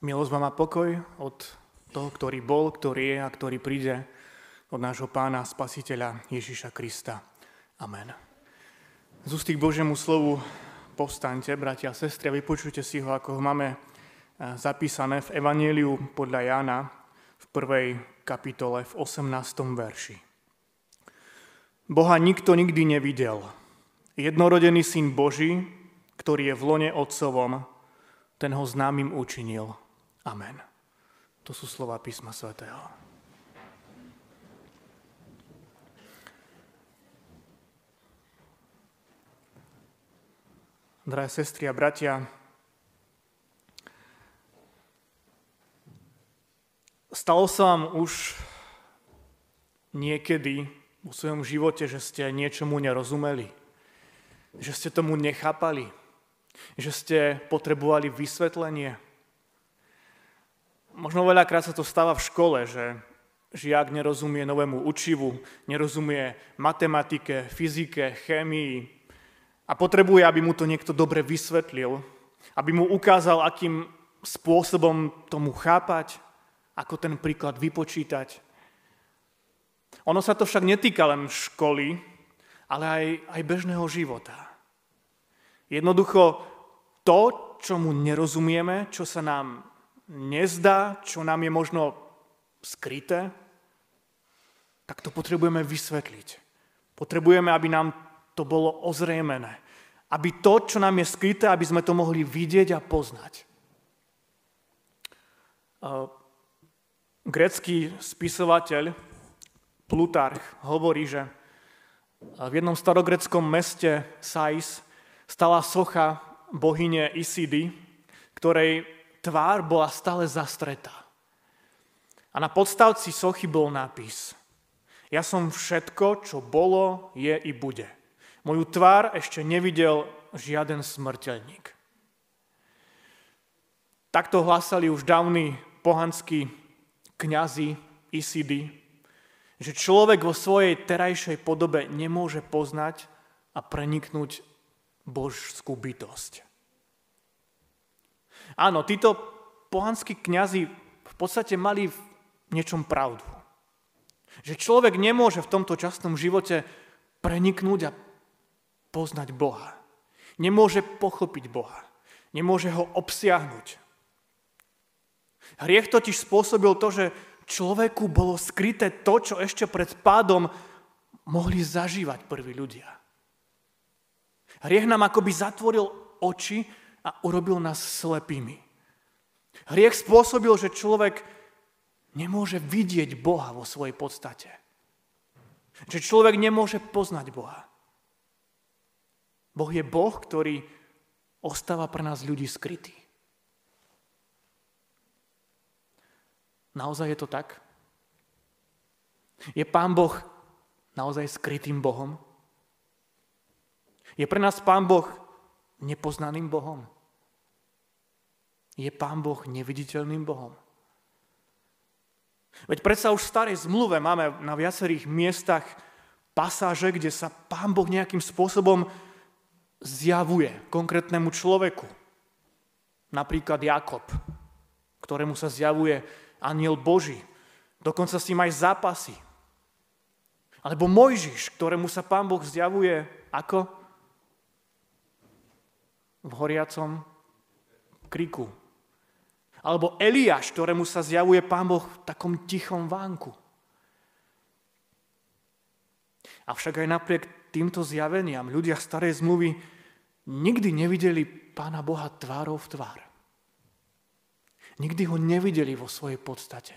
Milosť vám a pokoj od toho, ktorý bol, ktorý je a ktorý príde od nášho pána spasiteľa Ježiša Krista. Amen. Z ústy k Božiemu slovu povstaňte, bratia a sestry, a vypočujte si ho, ako ho máme e, zapísané v Evangeliu podľa Jána v prvej kapitole v 18. verši. Boha nikto nikdy nevidel. Jednorodený syn Boží, ktorý je v lone Otcovom, ten ho známym učinil. Amen. To sú slova písma svätého. Drahé sestry a bratia, stalo sa vám už niekedy vo svojom živote, že ste niečomu nerozumeli, že ste tomu nechápali, že ste potrebovali vysvetlenie, Možno veľakrát sa to stáva v škole, že žiak nerozumie novému učivu, nerozumie matematike, fyzike, chémii a potrebuje, aby mu to niekto dobre vysvetlil, aby mu ukázal, akým spôsobom tomu chápať, ako ten príklad vypočítať. Ono sa to však netýka len školy, ale aj, aj bežného života. Jednoducho to, čomu nerozumieme, čo sa nám nezdá, čo nám je možno skryté, tak to potrebujeme vysvetliť. Potrebujeme, aby nám to bolo ozrejmené. Aby to, čo nám je skryté, aby sme to mohli vidieť a poznať. Grecký spisovateľ Plutarch hovorí, že v jednom starogreckom meste Sais stala socha bohyne Isidy, ktorej tvár bola stále zastretá. A na podstavci sochy bol nápis Ja som všetko, čo bolo, je i bude. Moju tvár ešte nevidel žiaden smrteľník. Takto hlásali už dávni pohanskí kňazi Isidy, že človek vo svojej terajšej podobe nemôže poznať a preniknúť božskú bytosť. Áno, títo pohanskí kňazi v podstate mali v niečom pravdu. Že človek nemôže v tomto časnom živote preniknúť a poznať Boha. Nemôže pochopiť Boha. Nemôže ho obsiahnuť. Hriech totiž spôsobil to, že človeku bolo skryté to, čo ešte pred pádom mohli zažívať prví ľudia. Hriech nám akoby zatvoril oči a urobil nás slepými. Hriech spôsobil, že človek nemôže vidieť Boha vo svojej podstate. Že človek nemôže poznať Boha. Boh je Boh, ktorý ostáva pre nás ľudí skrytý. Naozaj je to tak? Je Pán Boh naozaj skrytým Bohom? Je pre nás Pán Boh nepoznaným Bohom? Je Pán Boh neviditeľným Bohom? Veď predsa už v starej zmluve máme na viacerých miestach pasáže, kde sa Pán Boh nejakým spôsobom zjavuje konkrétnemu človeku. Napríklad Jakob, ktorému sa zjavuje aniel Boží. Dokonca s ním aj zápasy. Alebo Mojžiš, ktorému sa Pán Boh zjavuje ako? V horiacom kriku. Alebo Eliáš, ktorému sa zjavuje Pán Boh v takom tichom vánku. Avšak aj napriek týmto zjaveniam ľudia starej zmluvy nikdy nevideli Pána Boha tvárou v tvár. Nikdy ho nevideli vo svojej podstate.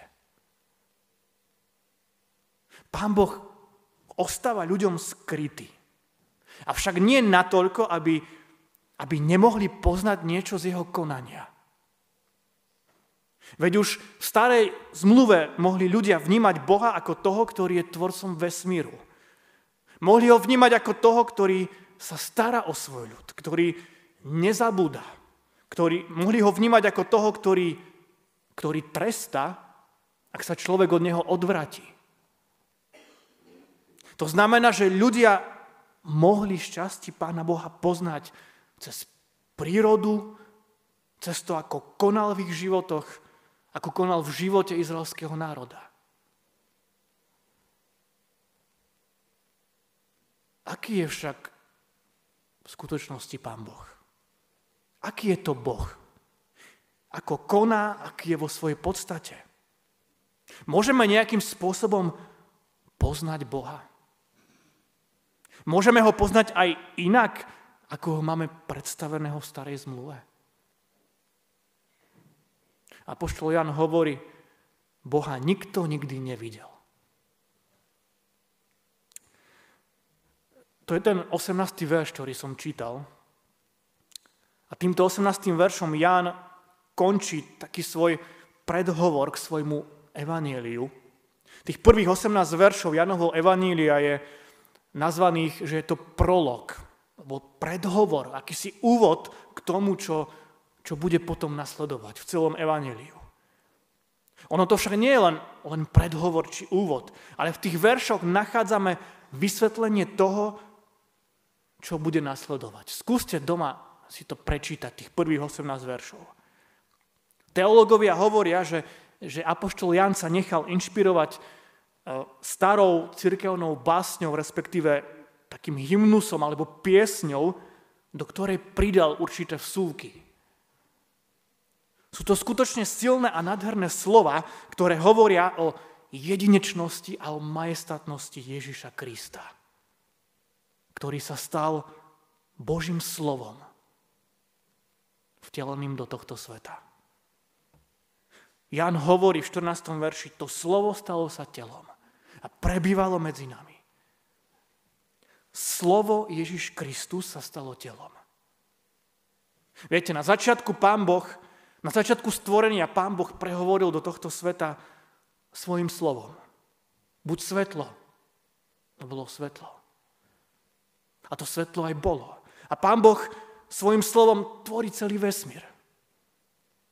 Pán Boh ostáva ľuďom skrytý. Avšak nie natoľko, aby aby nemohli poznať niečo z jeho konania. Veď už v starej zmluve mohli ľudia vnímať Boha ako toho, ktorý je tvorcom vesmíru. Mohli ho vnímať ako toho, ktorý sa stará o svoj ľud, ktorý nezabúda. Ktorý, mohli ho vnímať ako toho, ktorý, ktorý tresta, ak sa človek od neho odvratí. To znamená, že ľudia mohli šťastí Pána Boha poznať cez prírodu, cez to, ako konal v ich životoch, ako konal v živote izraelského národa. Aký je však v skutočnosti Pán Boh? Aký je to Boh? Ako koná, aký je vo svojej podstate? Môžeme nejakým spôsobom poznať Boha? Môžeme ho poznať aj inak, ako ho máme predstaveného v starej zmluve? A poštol Jan hovorí, Boha nikto nikdy nevidel. To je ten 18. verš, ktorý som čítal. A týmto 18. veršom Jan končí taký svoj predhovor k svojmu evanieliu. Tých prvých 18 veršov Janovho evanília je nazvaných, že je to prolog, alebo predhovor, akýsi úvod k tomu, čo, čo bude potom nasledovať v celom evaníliu. Ono to však nie je len, len predhovor či úvod, ale v tých veršoch nachádzame vysvetlenie toho, čo bude nasledovať. Skúste doma si to prečítať, tých prvých 18 veršov. Teológovia hovoria, že, že Apoštol Jan sa nechal inšpirovať E, starou cirkevnou básňou, respektíve takým hymnusom alebo piesňou, do ktorej pridal určité vsúky. Sú to skutočne silné a nádherné slova, ktoré hovoria o jedinečnosti a o majestátnosti Ježiša Krista, ktorý sa stal Božím slovom, vteleným do tohto sveta. Jan hovorí v 14. verši, to slovo stalo sa telom a prebývalo medzi nami. Slovo Ježiš Kristus sa stalo telom. Viete, na začiatku Pán Boh, na začiatku stvorenia Pán Boh prehovoril do tohto sveta svojim slovom. Buď svetlo. To bolo svetlo. A to svetlo aj bolo. A Pán Boh svojim slovom tvorí celý vesmír.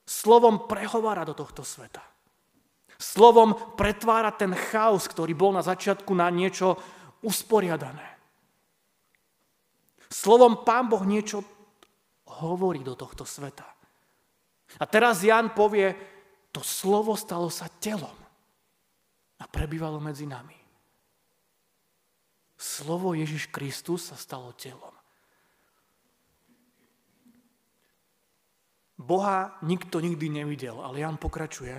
Slovom prehovára do tohto sveta. Slovom pretvára ten chaos, ktorý bol na začiatku na niečo usporiadané. Slovom Pán Boh niečo hovorí do tohto sveta. A teraz Jan povie, to slovo stalo sa telom a prebývalo medzi nami. Slovo Ježiš Kristus sa stalo telom. Boha nikto nikdy nevidel, ale Jan pokračuje.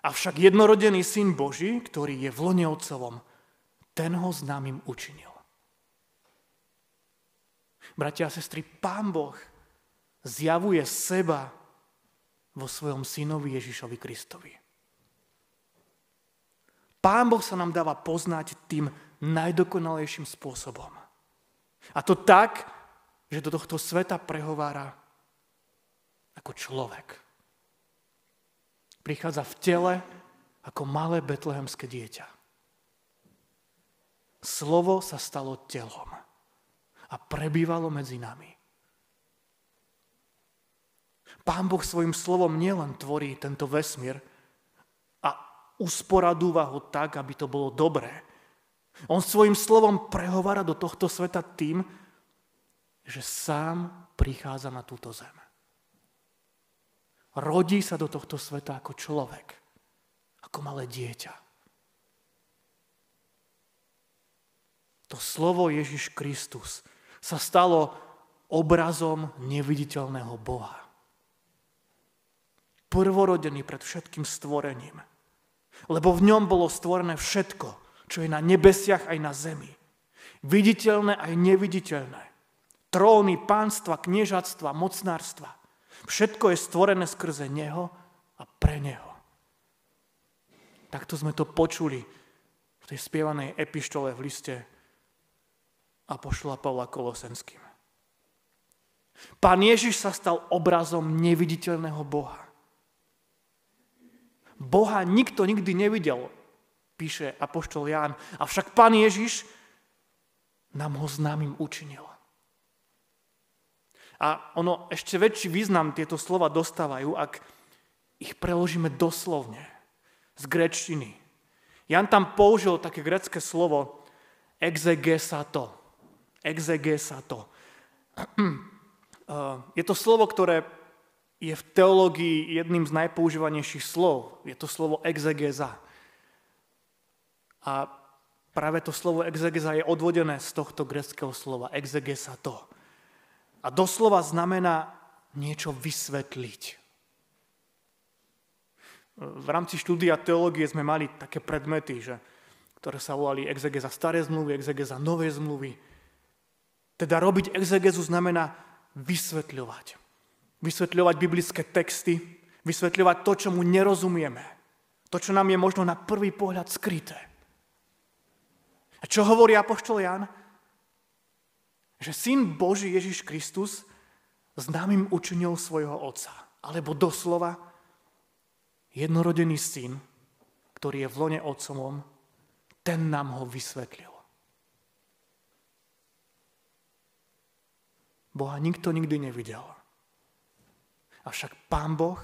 Avšak jednorodený syn Boží, ktorý je v lone otcovom, ten ho známym učinil. Bratia a sestry, Pán Boh zjavuje seba vo svojom synovi Ježišovi Kristovi. Pán Boh sa nám dáva poznať tým najdokonalejším spôsobom. A to tak, že do tohto sveta prehovára ako človek prichádza v tele ako malé betlehemské dieťa. Slovo sa stalo telom a prebývalo medzi nami. Pán Boh svojim slovom nielen tvorí tento vesmír a usporadúva ho tak, aby to bolo dobré. On svojim slovom prehovára do tohto sveta tým, že sám prichádza na túto zem. Rodí sa do tohto sveta ako človek, ako malé dieťa. To slovo Ježiš Kristus sa stalo obrazom neviditeľného Boha. Prvorodený pred všetkým stvorením. Lebo v ňom bolo stvorené všetko, čo je na nebesiach aj na zemi. Viditeľné aj neviditeľné. Tróny, pánstva, kniežatstva, mocnárstva – Všetko je stvorené skrze Neho a pre Neho. Takto sme to počuli v tej spievanej epištole v liste Apoštola Pavla Kolosenským. Pán Ježiš sa stal obrazom neviditeľného Boha. Boha nikto nikdy nevidel, píše Apoštol Ján, avšak Pán Ježiš nám ho známym učinil. A ono ešte väčší význam tieto slova dostávajú, ak ich preložíme doslovne z grečtiny. Jan tam použil také grecké slovo exegesato. Exegesato. Je to slovo, ktoré je v teológii jedným z najpoužívanejších slov. Je to slovo exegeza. A práve to slovo exegeza je odvodené z tohto greckého slova. Exegesa to. A doslova znamená niečo vysvetliť. V rámci štúdia teológie sme mali také predmety, že, ktoré sa volali exegeza staré zmluvy, exegeza nové zmluvy. Teda robiť exegezu znamená vysvetľovať. Vysvetľovať biblické texty, vysvetľovať to, čo mu nerozumieme. To, čo nám je možno na prvý pohľad skryté. A čo hovorí Apoštol Jan? Že syn Boží Ježiš Kristus známym učinil svojho otca. Alebo doslova, jednorodený syn, ktorý je v lone otcovom, ten nám ho vysvetlil. Boha nikto nikdy nevidel. Avšak Pán Boh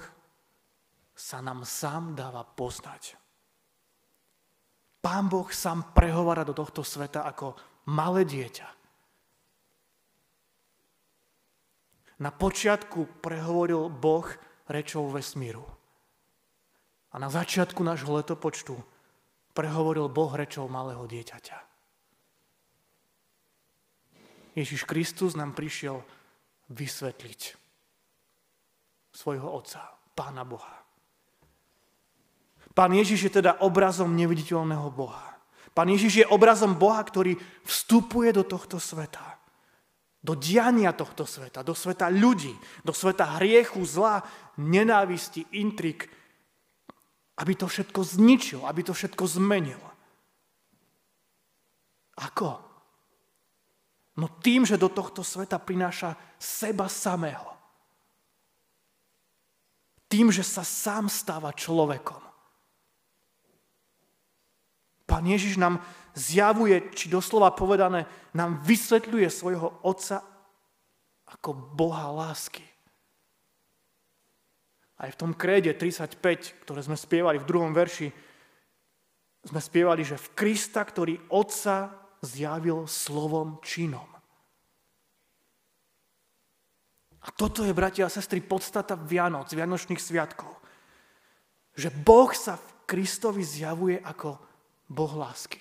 sa nám sám dáva poznať. Pán Boh sám prehovára do tohto sveta ako malé dieťa. Na počiatku prehovoril Boh rečou vesmíru. A na začiatku nášho letopočtu prehovoril Boh rečou malého dieťaťa. Ježiš Kristus nám prišiel vysvetliť svojho Otca, Pána Boha. Pán Ježiš je teda obrazom neviditeľného Boha. Pán Ježiš je obrazom Boha, ktorý vstupuje do tohto sveta. Do diania tohto sveta, do sveta ľudí, do sveta hriechu, zla, nenávisti, intrik, aby to všetko zničil, aby to všetko zmenil. Ako? No tým, že do tohto sveta prináša seba samého. Tým, že sa sám stáva človekom. Pán Ježiš nám zjavuje, či doslova povedané, nám vysvetľuje svojho Otca ako Boha lásky. Aj v tom kréde 35, ktoré sme spievali v druhom verši, sme spievali, že v Krista, ktorý Otca zjavil slovom činom. A toto je, bratia a sestry, podstata Vianoc, Vianočných sviatkov. Že Boh sa v Kristovi zjavuje ako Boh lásky.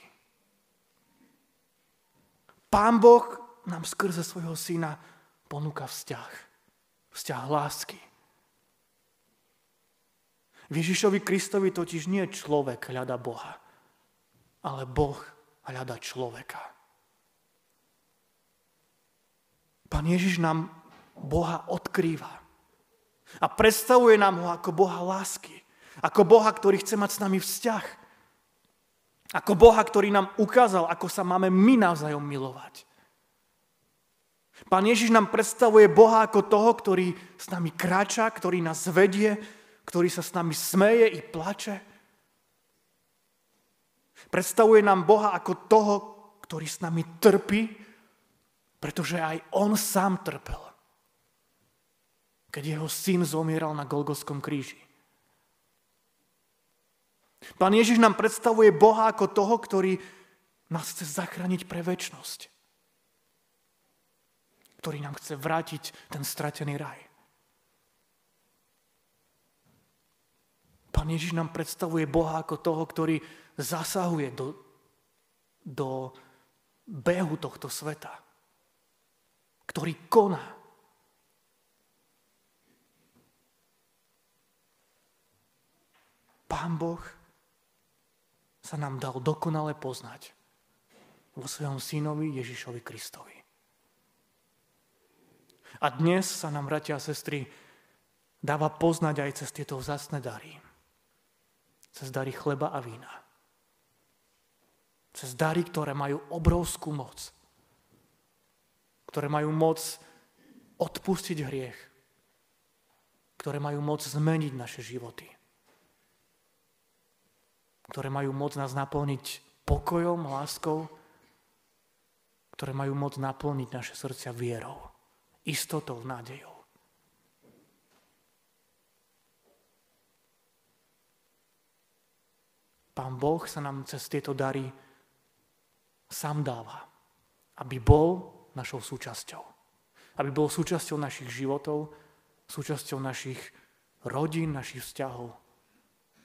Pán Boh nám skrze svojho syna ponúka vzťah. Vzťah lásky. V Ježišovi Kristovi totiž nie človek hľada Boha, ale Boh hľada človeka. Pán Ježiš nám Boha odkrýva a predstavuje nám ho ako Boha lásky, ako Boha, ktorý chce mať s nami vzťah, ako Boha, ktorý nám ukázal, ako sa máme my navzájom milovať. Pán Ježiš nám predstavuje Boha ako toho, ktorý s nami kráča, ktorý nás vedie, ktorý sa s nami smeje i plače. Predstavuje nám Boha ako toho, ktorý s nami trpí, pretože aj on sám trpel, keď jeho syn zomieral na Golgoskom kríži. Pán Ježiš nám predstavuje Boha ako toho, ktorý nás chce zachrániť pre väčnosť. Ktorý nám chce vrátiť ten stratený raj. Pán Ježiš nám predstavuje Boha ako toho, ktorý zasahuje do, do behu tohto sveta. Ktorý koná. Pán Boh sa nám dal dokonale poznať vo svojom synovi Ježišovi Kristovi. A dnes sa nám, bratia a sestry, dáva poznať aj cez tieto vzácne dary cez dary chleba a vína. Cez dary, ktoré majú obrovskú moc. Ktoré majú moc odpustiť hriech. Ktoré majú moc zmeniť naše životy. Ktoré majú moc nás naplniť pokojom, láskou. Ktoré majú moc naplniť naše srdcia vierou, istotou, nádejou. Pán Boh sa nám cez tieto dary sám dáva, aby bol našou súčasťou. Aby bol súčasťou našich životov súčasťou našich rodín, našich vzťahov,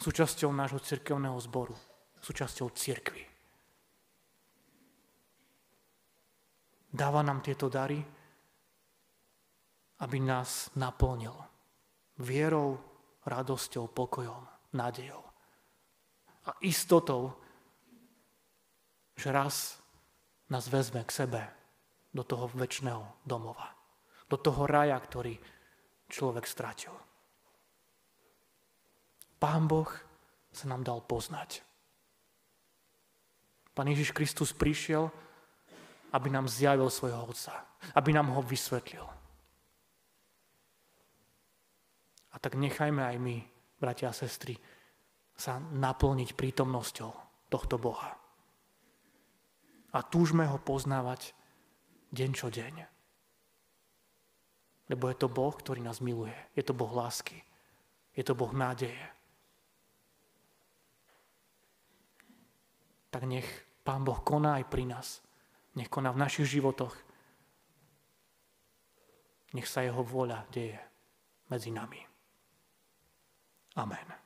súčasťou nášho cirkevného zboru, súčasťou cirkvy. Dáva nám tieto dary, aby nás naplnil vierou, radosťou, pokojom, nádejou a istotou, že raz nás vezme k sebe do toho väčšného domova, do toho raja, ktorý človek stratil. Pán Boh sa nám dal poznať. Pán Ježiš Kristus prišiel, aby nám zjavil svojho Otca, aby nám ho vysvetlil. A tak nechajme aj my, bratia a sestry, sa naplniť prítomnosťou tohto Boha. A túžme ho poznávať deň čo deň. Lebo je to Boh, ktorý nás miluje. Je to Boh lásky. Je to Boh nádeje. Tak nech Pán Boh koná aj pri nás. Nech koná v našich životoch. Nech sa jeho vôľa deje medzi nami. Amen.